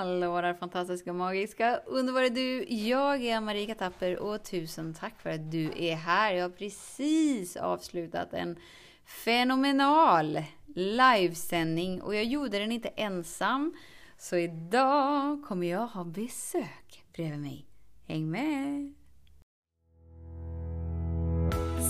Hallå där fantastiska, magiska, underbara du! Jag är Marika Tapper och tusen tack för att du är här. Jag har precis avslutat en fenomenal livesändning och jag gjorde den inte ensam. Så idag kommer jag ha besök bredvid mig. Häng med!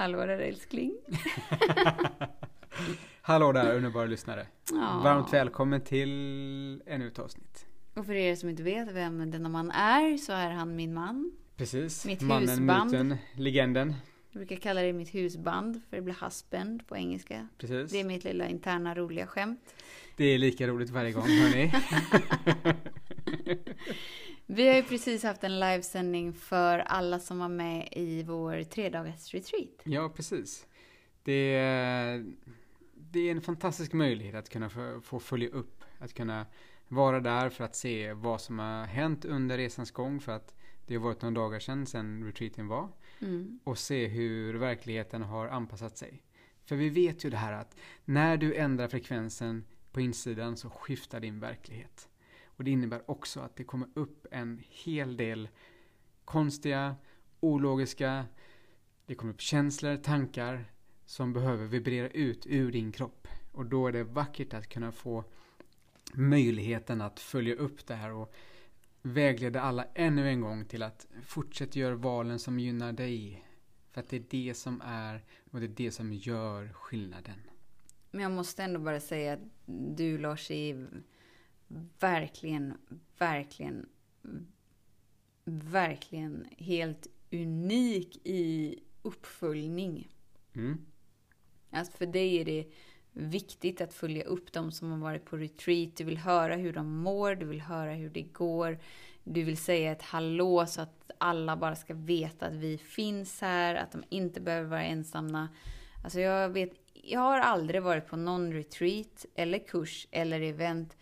Hallå där älskling. Hallå där underbara lyssnare. Ja. Varmt välkommen till ännu ett avsnitt. Och för er som inte vet vem denna man är så är han min man. Precis. Mitt Mannen, husband. myten, legenden. Jag brukar kalla det mitt husband för det blir husband på engelska. Precis. Det är mitt lilla interna roliga skämt. Det är lika roligt varje gång hörni. Vi har ju precis haft en livesändning för alla som var med i vår tredagars retreat. ja, precis. Det är, det är en fantastisk möjlighet att kunna få, få följa upp. Att kunna vara där för att se vad som har hänt under resans gång. För att det har varit några dagar sedan, sedan retreaten var. Mm. och se hur verkligheten har anpassat sig. För vi vet ju det här att när du ändrar frekvensen på insidan så skiftar din verklighet. Och det innebär också att det kommer upp en hel del konstiga, ologiska, det kommer upp känslor, tankar som behöver vibrera ut ur din kropp. Och då är det vackert att kunna få möjligheten att följa upp det här och vägleda alla ännu en gång till att fortsätta göra valen som gynnar dig. För att det är det som är och det är det som gör skillnaden. Men jag måste ändå bara säga att du Lars är verkligen, verkligen, verkligen helt unik i uppföljning. Mm. Alltså för dig är det viktigt att följa upp de som har varit på retreat. Du vill höra hur de mår, du vill höra hur det går. Du vill säga ett hallå så att alla bara ska veta att vi finns här, att de inte behöver vara ensamma. Alltså jag vet, jag har aldrig varit på någon retreat eller kurs eller event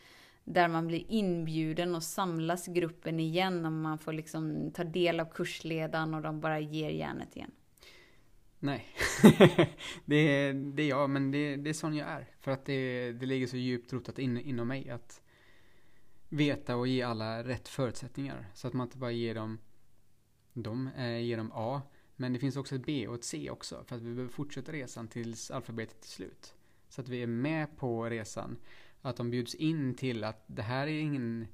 där man blir inbjuden och samlas gruppen igen och man får liksom ta del av kursledaren och de bara ger järnet igen. Nej, det, är, det är jag, men det, det är sån jag är. För att det, det ligger så djupt rotat in, inom mig att veta och ge alla rätt förutsättningar. Så att man inte bara ger dem, dem eh, ger dem A, men det finns också ett B och ett C också. För att vi behöver fortsätta resan tills alfabetet är slut. Så att vi är med på resan. Att de bjuds in till att det här är ingen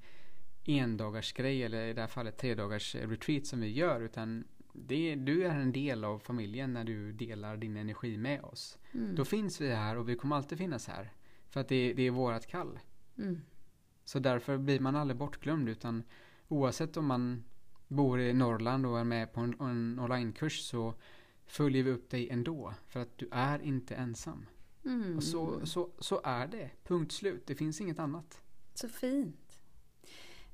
endagars grej eller i det här fallet tre dagars retreat som vi gör utan det, du är en del av familjen när du delar din energi med oss. Mm. Då finns vi här och vi kommer alltid finnas här. För att det, det är vårat kall. Mm. Så därför blir man aldrig bortglömd utan oavsett om man bor i Norrland och är med på en, en onlinekurs så följer vi upp dig ändå. För att du är inte ensam. Mm. Och så, så, så är det. Punkt slut. Det finns inget annat. Så fint.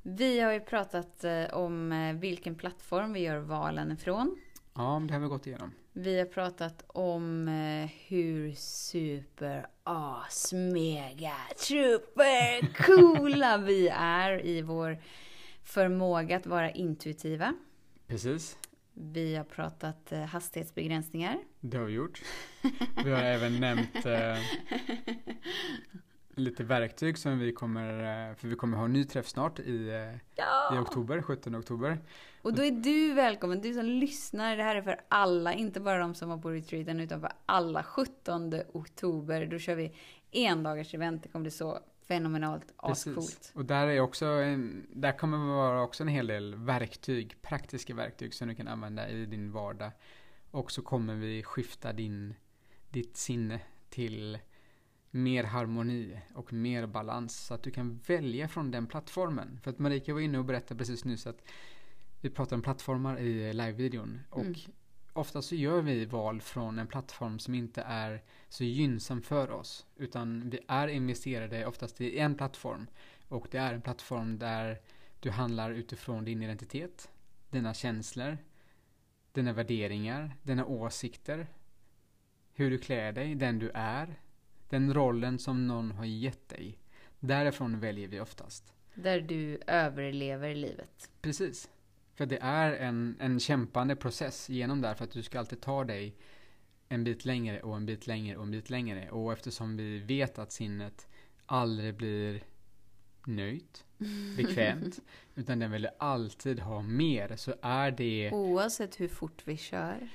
Vi har ju pratat eh, om eh, vilken plattform vi gör valen ifrån. Ja, det har vi gått igenom. Vi har pratat om eh, hur super as mega super coola vi är i vår förmåga att vara intuitiva. Precis. Vi har pratat eh, hastighetsbegränsningar. Det har vi gjort. Vi har även nämnt eh, lite verktyg som vi kommer, eh, för vi kommer ha en ny träff snart i, eh, i Ja! oktober, 17 oktober. Och då är du välkommen, du som lyssnar. Det här är för alla, inte bara de som var på retreaten, utan för alla. 17 oktober, då kör vi en dagars event. Det kommer bli så fenomenalt ascoolt. Och där är också en, där kommer det vara också en hel del verktyg, praktiska verktyg som du kan använda i din vardag. Och så kommer vi skifta din, ditt sinne till mer harmoni och mer balans så att du kan välja från den plattformen. För att Marika var inne och berättade precis nyss att vi pratar om plattformar i livevideon och Mm. Ofta så gör vi val från en plattform som inte är så gynnsam för oss utan vi är investerade oftast i en plattform och det är en plattform där Du handlar utifrån din identitet, dina känslor, dina värderingar, dina åsikter, hur du klär dig, den du är, den rollen som någon har gett dig. Därifrån väljer vi oftast. Där du överlever livet. Precis. För det är en, en kämpande process genom där för att du ska alltid ta dig en bit längre och en bit längre och en bit längre. Och eftersom vi vet att sinnet aldrig blir nöjt, bekvämt, utan den vill alltid ha mer, så är det... Oavsett hur fort vi kör.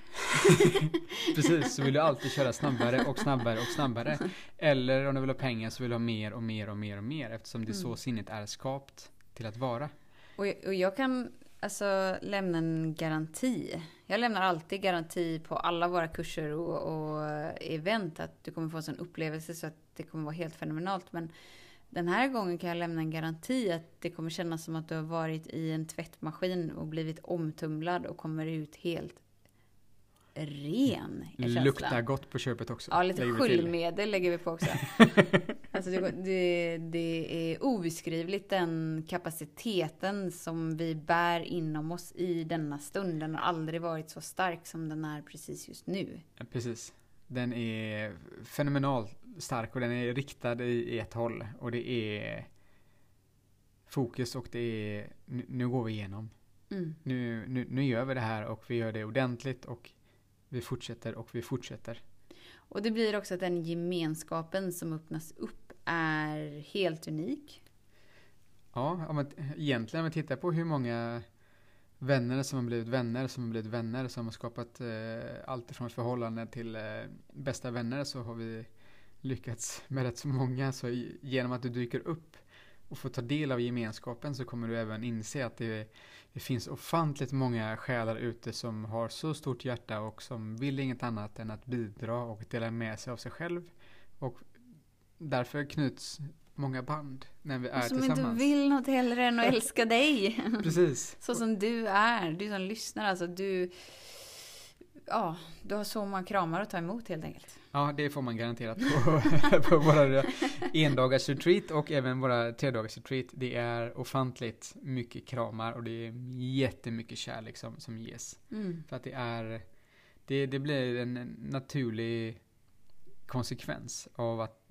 Precis, så vill du alltid köra snabbare och snabbare och snabbare. Eller om du vill ha pengar så vill du ha mer och mer och mer och mer, eftersom det är så Mm. sinnet är skapt till att vara. Och, och jag kan alltså lämna en garanti. Jag lämnar alltid garanti på alla våra kurser och, och event att du kommer få en sån upplevelse så att det kommer vara helt fenomenalt. Men den här gången kan jag lämna en garanti att det kommer kännas som att du har varit i en tvättmaskin och blivit omtumlad och kommer ut helt ren känslan. Luktar gott på köpet också. Ja, lite lägger sköljmedel lägger vi på också. alltså det, det, är obeskrivligt den kapaciteten som vi bär inom oss i denna stund. Den har aldrig varit så stark som den är precis just nu. Precis. Den är fenomenalt stark och den är riktad i i ett håll. Och det är fokus och det är nu, nu går vi igenom. Mm. Nu, nu, nu gör vi det här och vi gör det ordentligt och vi fortsätter och vi fortsätter. Och det blir också att den gemenskapen som öppnas upp är helt unik. Ja, om man, egentligen om vi tittar på hur många vänner som har blivit vänner som har blivit vänner som har skapat eh, allt ifrån förhållande till eh, bästa vänner så har vi lyckats med rätt så många. Så genom att du dyker upp och får ta del av gemenskapen så kommer du även inse att det, det finns ofantligt många själar ute som har så stort hjärta och som vill inget annat än att bidra och dela med sig av sig själv. Och därför knyts många band när vi är Och som tillsammans. inte vill något hellre än att älska dig. Precis. Så som du är, du som lyssnar alltså, du... Ja, du har så många kramar att ta emot helt enkelt. Ja, det får man garanterat på, på våra endagars retreat och även våra tredagars retreat. Det är ofantligt mycket kramar och det är jättemycket kärlek som, som ges. Mm. För att det är, det, det blir en naturlig konsekvens av att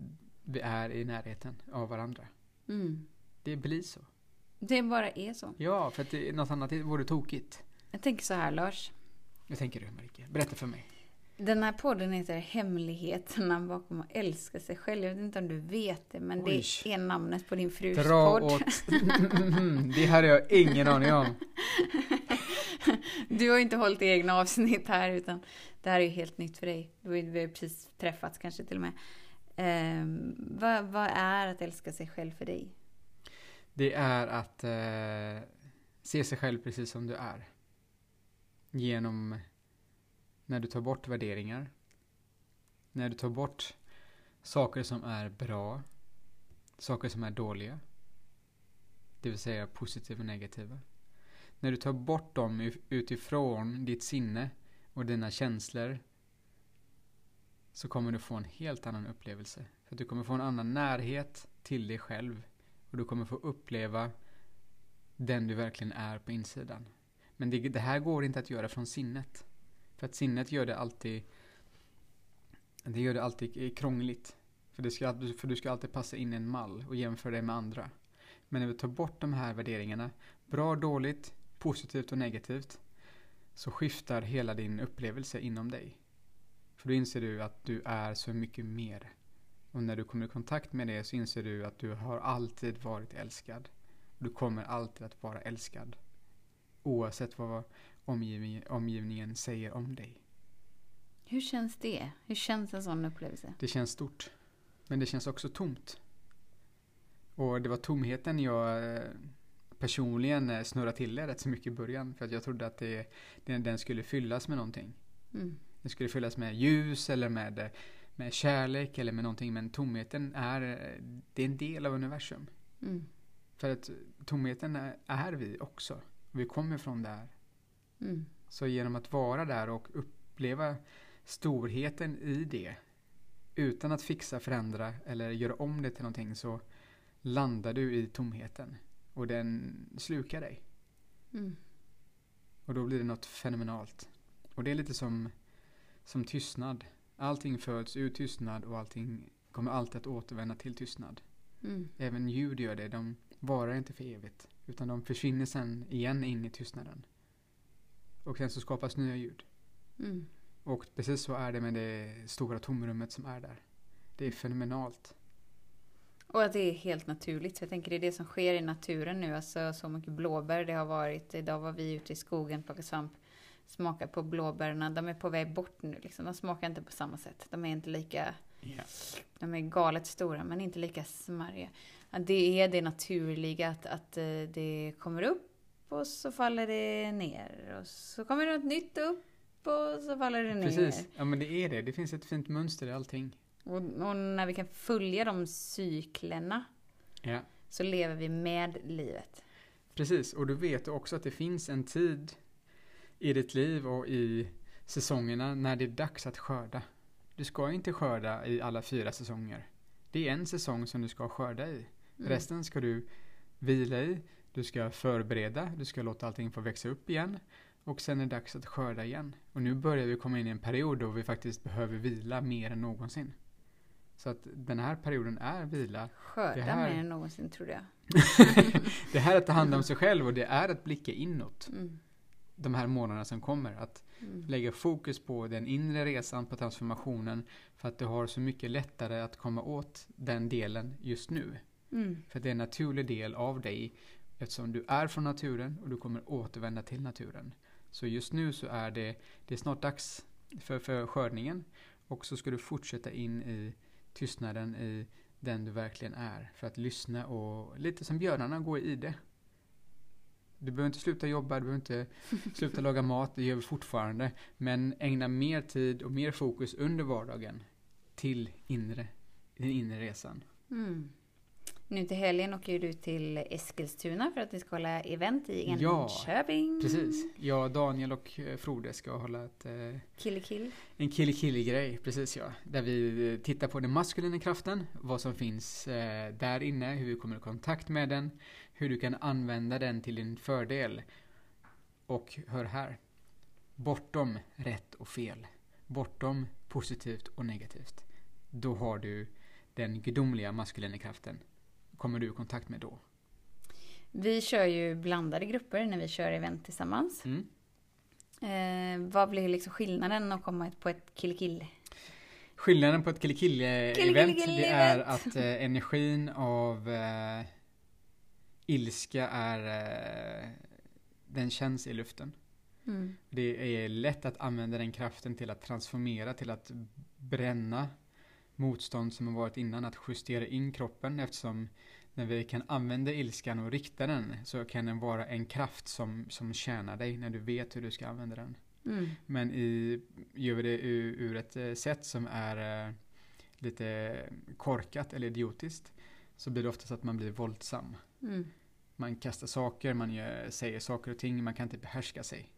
vi är i närheten av varandra. Mm. Det blir så. Det bara är så. Ja, för att det, något annat vore tokigt. Jag tänker så här Lars. Jag tänker du Marika, berätta för mig. Den här podden heter Hemligheterna bakom att älska sig själv. Jag vet inte om du vet det, men Oj. det är namnet på din frus Dra podd. åt... det hade jag ingen aning om. Du har inte hållit egna avsnitt här, utan det här är ju helt nytt för dig. Vi har precis träffats kanske till och med. Ehm, vad, vad är att älska sig själv för dig? Det är att eh, se sig själv precis som du är. Genom när du tar bort värderingar. När du tar bort saker som är bra. Saker som är dåliga. Det vill säga positiva och negativa. När du tar bort dem utifrån ditt sinne och dina känslor så kommer du få en helt annan upplevelse. För att du kommer få en annan närhet till dig själv och du kommer få uppleva den du verkligen är på insidan. Men det, det här går inte att göra från sinnet. För att sinnet gör det alltid det gör det alltid krångligt. För, det ska, för du ska alltid passa in i en mall och jämföra dig med andra. Men när vi tar bort de här värderingarna, bra, dåligt, positivt och negativt, så skiftar hela din upplevelse inom dig. För då inser du att du är så mycket mer. Och när du kommer i kontakt med det så inser du att du har alltid varit älskad. Du kommer alltid att vara älskad. Oavsett vad omgivningen, omgivningen säger om dig. Hur känns det? Hur känns en sån upplevelse? Det känns stort. Men det känns också tomt. Och det var tomheten jag eh, personligen eh, snurrade till det rätt så mycket i början. För att jag trodde att det, den, skulle fyllas med någonting. Mm. Den skulle fyllas med ljus eller med, eh, med kärlek eller med någonting. Men tomheten är, det är en del av universum. Mm. För att tomheten är, är vi också. Vi kommer från där. Mm. Så genom att vara där och uppleva storheten i det utan att fixa, förändra eller göra om det till någonting så landar du i tomheten. och den slukar dig. Mm. Och då blir det något fenomenalt. Och det är lite som, som tystnad. Allting föds ur tystnad och allting kommer alltid att återvända till tystnad. Mm. Även ljud gör det. De varar inte för evigt. Utan de försvinner sen igen in i tystnaden. Och sen så skapas nya ljud. Mm. Och precis så är det med det stora tomrummet som är där. Det är fenomenalt. Och att det är helt naturligt. Jag tänker det är det som sker i naturen nu. Alltså så mycket blåbär det har varit. Idag var vi ute i skogen, plockade svamp. Smakade på blåbärna. De är på väg bort nu liksom. De smakar inte på samma sätt. De är inte lika... De är galet stora men inte lika smarriga. Ja, det är det naturliga att, att eh, det kommer upp och så faller det ner. Och så kommer det något nytt upp och så faller det ner. Precis. Ja men det är det. Det finns ett fint mönster i allting. Och, och när vi kan följa de cyklerna Ja. så lever vi med livet. Precis. Och du vet också att det finns en tid i ditt liv och i säsongerna när det är dags att skörda. Du ska inte skörda i alla fyra säsonger. Det är en säsong som du ska skörda i. Mm. Resten ska du vila i, du ska förbereda, du ska låta allting få växa upp igen och sen är det dags att skörda igen. Och nu börjar vi komma in i en period då vi faktiskt behöver vila mer än någonsin. Så att den här perioden är vila. Skörda här- mer än någonsin trodde jag. det här är att ta hand om sig själv och det är att blicka inåt. Mm. De här månaderna som kommer. Att Mm. lägga fokus på den inre resan, på transformationen. För att du har så mycket lättare att komma åt den delen just nu. Mm. För det är en naturlig del av dig eftersom du är från naturen och du kommer återvända till naturen. Så just nu så är det, det är snart dags för, för skördningen och så ska du fortsätta in i tystnaden i den du verkligen är för att lyssna och lite som björnarna gå i det. Du behöver inte sluta jobba, du behöver inte sluta laga mat, det gör vi fortfarande. Men ägna mer tid och mer fokus under vardagen till inre, den inre resan. Mm. Nu till helgen åker du till Eskilstuna för att ni ska hålla event i Ja, Enköping. Precis. Jag, Daniel och eh, Frode ska hålla ett, eh, Kille kill. en killi-killi-grej. Precis ja. Där vi eh, tittar på den maskulina kraften, vad som finns eh, där inne, hur vi kommer i kontakt med den, hur du kan använda den till din fördel. Och hör här. Bortom rätt och fel. Bortom positivt och negativt. Då har du den gudomliga maskulina kraften. Kommer du i kontakt med då. Vi kör ju blandade grupper när vi kör event tillsammans. Mm. Eh, vad blir liksom skillnaden att komma på ett kille kill? Skillnaden på ett kille-kille-event Kille-kille-event. det är att eh, energin av eh, ilska är eh, den känns i luften. Mm. Det är lätt att använda den kraften till att transformera, till att bränna motstånd som har varit innan, att justera in kroppen eftersom när vi kan använda ilskan och rikta den så kan den vara en kraft som, som tjänar dig när du vet hur du ska använda den. Mm. Men i, gör vi det ur, ur ett eh, sätt som är eh, lite korkat eller idiotiskt så blir det oftast att man blir våldsam. Mm. Man kastar saker, man gör, säger saker och ting, man kan inte behärska sig.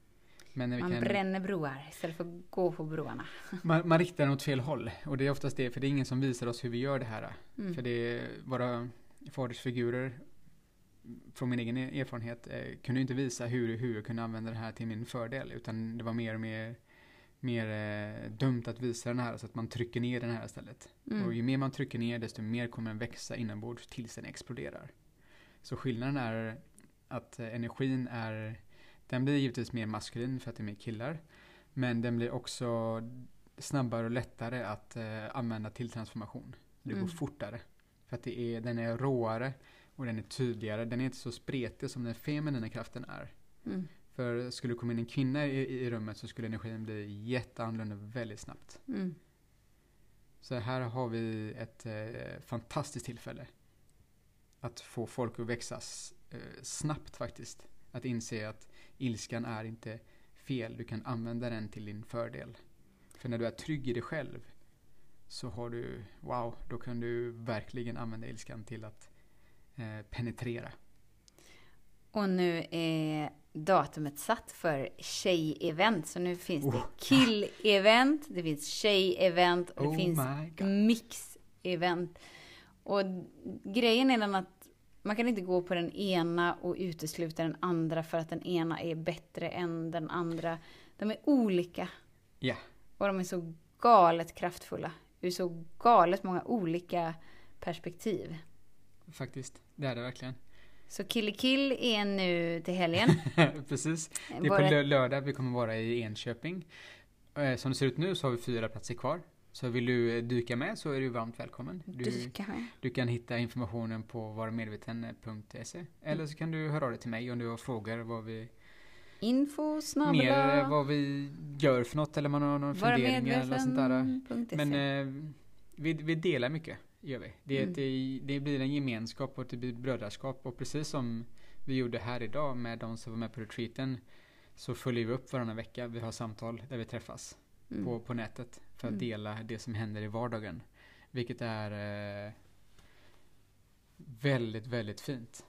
Man kan, bränner broar istället för att gå på broarna. man, man riktar den åt fel håll. Och det är oftast det, för det är ingen som visar oss hur vi gör det här. Mm. För det är våra fadersfigurer, från min egen erfarenhet, eh, kunde inte visa hur, hur jag kunde använda det här till min fördel. Utan det var mer och mer, mer eh, dumt att visa den här, så att man trycker ner den här istället. Mm. Och ju mer man trycker ner, desto mer kommer den växa inombords tills den exploderar. Så skillnaden är att eh, energin är, den blir givetvis mer maskulin för att det är mer killar. Men den blir också snabbare och lättare att eh, använda till transformation. Det går Mm. fortare. För att det är, den är råare och den är tydligare. Den är inte så spretig som den feminina kraften är. Mm. För skulle det komma in en kvinna i, i rummet så skulle energin bli jätteannorlunda väldigt snabbt. Mm. Så här har vi ett eh, fantastiskt tillfälle. Att få folk att växa eh, snabbt faktiskt. Att inse att ilskan är inte fel. Du kan använda den till din fördel. För när du är trygg i dig själv så har du, wow, då kan du verkligen använda ilskan till att eh, penetrera. Och nu är datumet satt för tjej-event. Så nu finns det Oh. kill-event, det finns tjej-event och det finns Oh my god. mix-event. Och grejen är den att man kan inte gå på den ena och utesluta den andra för att den ena är bättre än den andra. De är olika. Ja. Och de är så galet kraftfulla. Ur så galet många olika perspektiv. Faktiskt, det är det verkligen. Så Kill Kill är nu till helgen. Precis. Det är på Bara- lördag vi kommer vara i Enköping. Eh, Som det ser ut nu så har vi fyra platser kvar. Så vill du eh, dyka med så är du varmt välkommen. Du, Dyka med. du kan hitta informationen på varmedveten.se Eller så kan du höra av dig till mig om du har frågor vad vi Info mer snabel-a eh, vad vi gör för något eller man har några vara funderingar eller sånt där. Men eh, vi, vi delar mycket, gör vi. Det, Mm. det, det blir en gemenskap och det blir brödraskap och precis som vi gjorde här idag med de som var med på retreaten så följer vi upp varannan vecka. Vi har samtal där vi träffas Mm. på, på nätet för att Mm. dela det som händer i vardagen. Vilket är eh, väldigt, väldigt fint.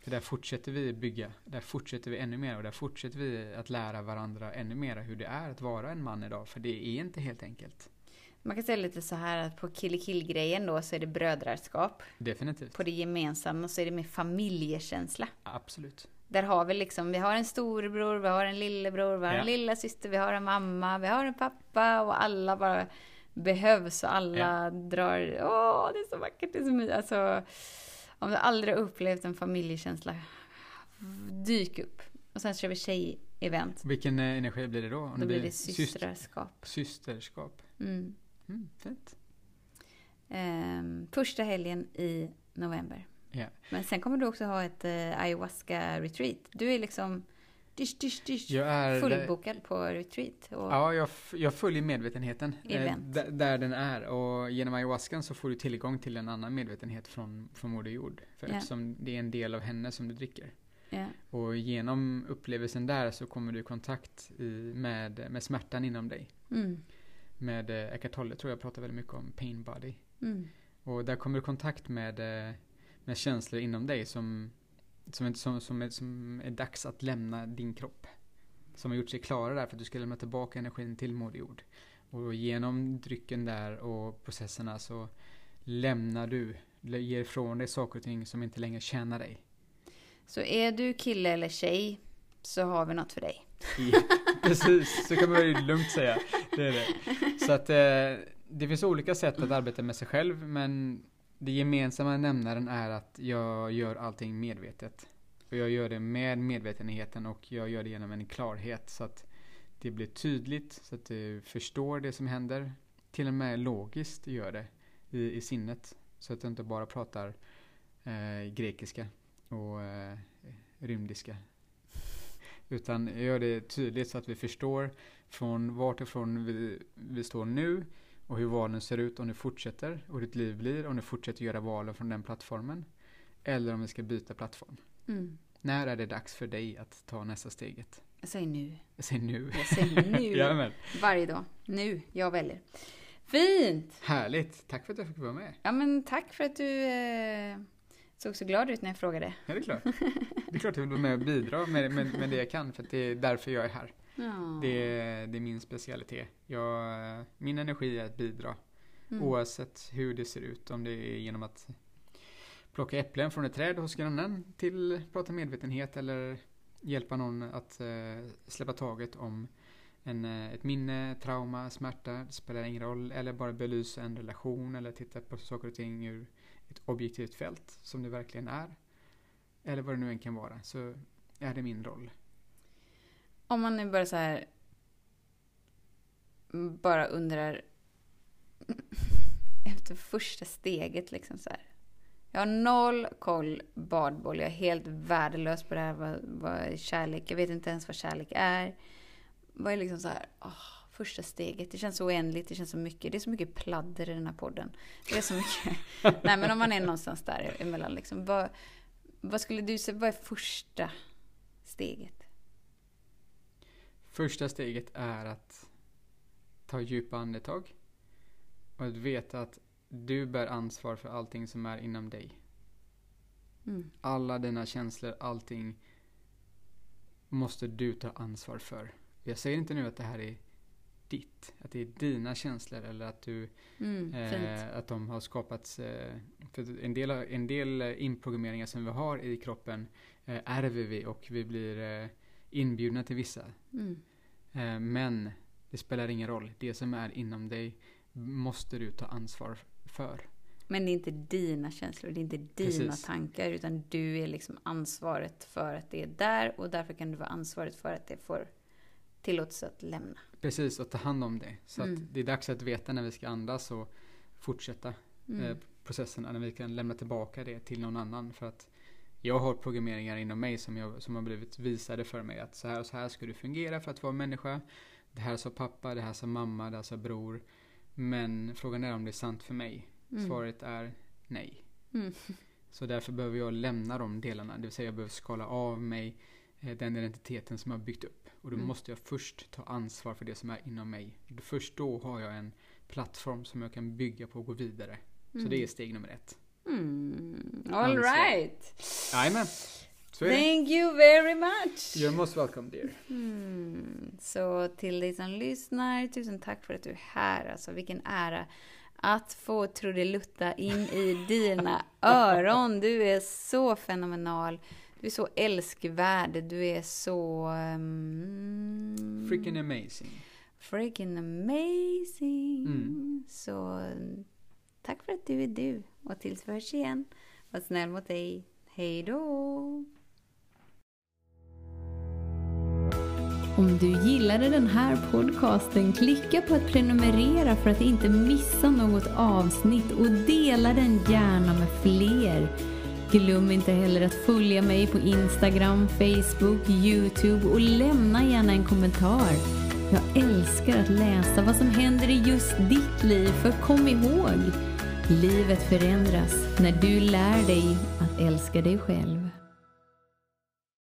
För där fortsätter vi bygga, där fortsätter vi ännu mer och där fortsätter vi att lära varandra ännu mer hur det är att vara en man idag. För det är inte helt enkelt. Man kan säga lite så här att på Kill Kill grejen då så är det brödraskap. Definitivt. På det gemensamma så är det mer familjekänsla. Absolut. Där har vi liksom, vi har en storebror, vi har en lillebror, vi har Ja. en lilla syster, vi har en mamma, vi har en pappa och alla bara behövs och alla drar, åh det är så vackert, det är så mysigt. Alltså, om du aldrig upplevt en familjekänsla, dyk upp. Och sen kör vi tjej-event. Vilken eh, energi blir det då? Om Då blir det syst- systraskap. systerskap. Mm. Mm, fint. Ehm, första helgen i november. Ja. Men sen kommer du också ha ett eh, ayahuasca-retreat. Du är liksom dish, dish, dish, Jag är fullbokad på retreat. Ja, jag, jag följer medvetenheten eh, där, den är och genom ayahuascan så får du tillgång till en annan medvetenhet från, från Moder Jord. För Ja. eftersom det är en del av henne som du dricker. ja. Och genom upplevelsen där så kommer du i kontakt i, med, med smärtan inom dig. Mm, Med eh, Eckart Tolle tror jag pratar väldigt mycket om pain body. mm, Och där kommer du i kontakt med, eh, med känslor inom dig som, som, är, som, som, är, som är dags att lämna din kropp. Som har gjort sig klara där för att du ska lämna tillbaka energin till Moder Jord. Och genom drycken där och processerna så lämnar du, ger ifrån dig saker och ting som inte längre tjänar dig. Så är du kille eller tjej så har vi något för dig. I, precis, så kan man ju lugnt säga. Det är det. Så att eh, det finns olika sätt att arbeta med sig själv men det gemensamma nämnaren är att jag gör allting medvetet. Och jag gör det med medvetenheten och jag gör det genom en klarhet så att det blir tydligt så att du förstår det som händer. Till och med logiskt gör det i, i sinnet. Så att du inte bara pratar eh, grekiska och eh, rymdiska utan jag gör det tydligt så att vi förstår från vart ifrån vi, vi står nu och hur valen ser ut om du fortsätter och ditt liv blir om du fortsätter göra valen från den plattformen. Eller om vi ska byta plattform. Mm. När är det dags för dig att ta nästa steget? Jag säger nu. Jag säger nu. Jag säger nu. Varje dag. Nu. Jag väljer. Fint! Härligt! Tack för att jag fick vara med. Ja men tack för att du eh, såg så glad ut när jag frågade. Ja, det är klart. Det är klart jag vill vara med och bidra med, med, med det jag kan för att det är därför jag är här. Ja. Det det är min specialitet. Jag, min energi är att bidra. Mm. Oavsett hur det ser ut. Om det är genom att plocka äpplen från ett träd hos grannen till prata medvetenhet eller hjälpa någon att eh, släppa taget om en, eh, ett minne, trauma, smärta. Det spelar ingen roll. Eller bara belysa en relation eller titta på saker och ting ur ett objektivt fält som det verkligen är. Eller vad det nu än kan vara. Så är det min roll. Om man nu bara så här bara undrar efter första steget liksom så här. Jag har noll koll badboll. Jag är helt värdelös på det här. Vad, vad är kärlek? Jag vet inte ens vad kärlek är. Vad är liksom så här. åh, första steget. Det känns så oändligt. Det känns så mycket. Det är så mycket pladder i den här podden. Det är så mycket. Nej men om man är någonstans där emellan liksom. Vad, vad skulle du säga? Vad är första steget? Första steget är att ta djupa andetag. Och att veta att du bär ansvar för allting som är inom dig. Mm. Alla dina känslor, allting måste du ta ansvar för. Jag säger inte nu att det här är ditt. Att det är dina känslor eller att du Mm. Eh, att de har skapats, eh, för en del, en del eh, inprogrammeringar som vi har i kroppen eh, ärver vi och vi blir eh, inbjudna till vissa. Mm. Eh, men det spelar ingen roll, det som är inom dig måste du ta ansvar för. Men det är inte dina känslor, det är inte dina Precis. tankar, utan du är liksom ansvaret för att det är där och därför kan du vara ansvaret för att det får tillåtelse att lämna. Precis, och ta hand om det. Så Mm. att det är dags att veta när vi ska andas och fortsätta Mm. eh, processen, när vi kan lämna tillbaka det till någon annan. För att jag har programmeringar inom mig som, jag, som har blivit visade för mig att så här och så här ska du fungera för att vara människa. Det här sa pappa, det här sa mamma, det här sa bror. Men frågan är om det är sant för mig. Mm. Svaret är nej. Mm. Så därför behöver jag lämna de delarna. Det vill säga jag behöver skala av mig eh, den identiteten som jag har byggt upp. Och då Mm. måste jag först ta ansvar för det som är inom mig. Först då har jag en plattform som jag kan bygga på och gå vidare. Så det är steg nummer ett. Mm. All Ansvar. right. Jajamän. Thank you very much. You're most welcome dear. Mm. Så till dig som lyssnar, tusen tack för att du är här. Alltså vilken ära att få trudelutta in i dina öron. Du är så fenomenal. Du är så älskvärd. Du är så... Um, Freaking amazing. freaking amazing. Mm. Så tack för att du är du. Och tills vi hörs igen, var snäll mot dig. Hej då! Om du gillade den här podcasten, klicka på att prenumerera för att inte missa något avsnitt och dela den gärna med fler. Glöm inte heller att följa mig på Instagram, Facebook, Youtube och lämna gärna en kommentar. Jag älskar att läsa vad som händer i just ditt liv, för kom ihåg, livet förändras när du lär dig att älska dig själv.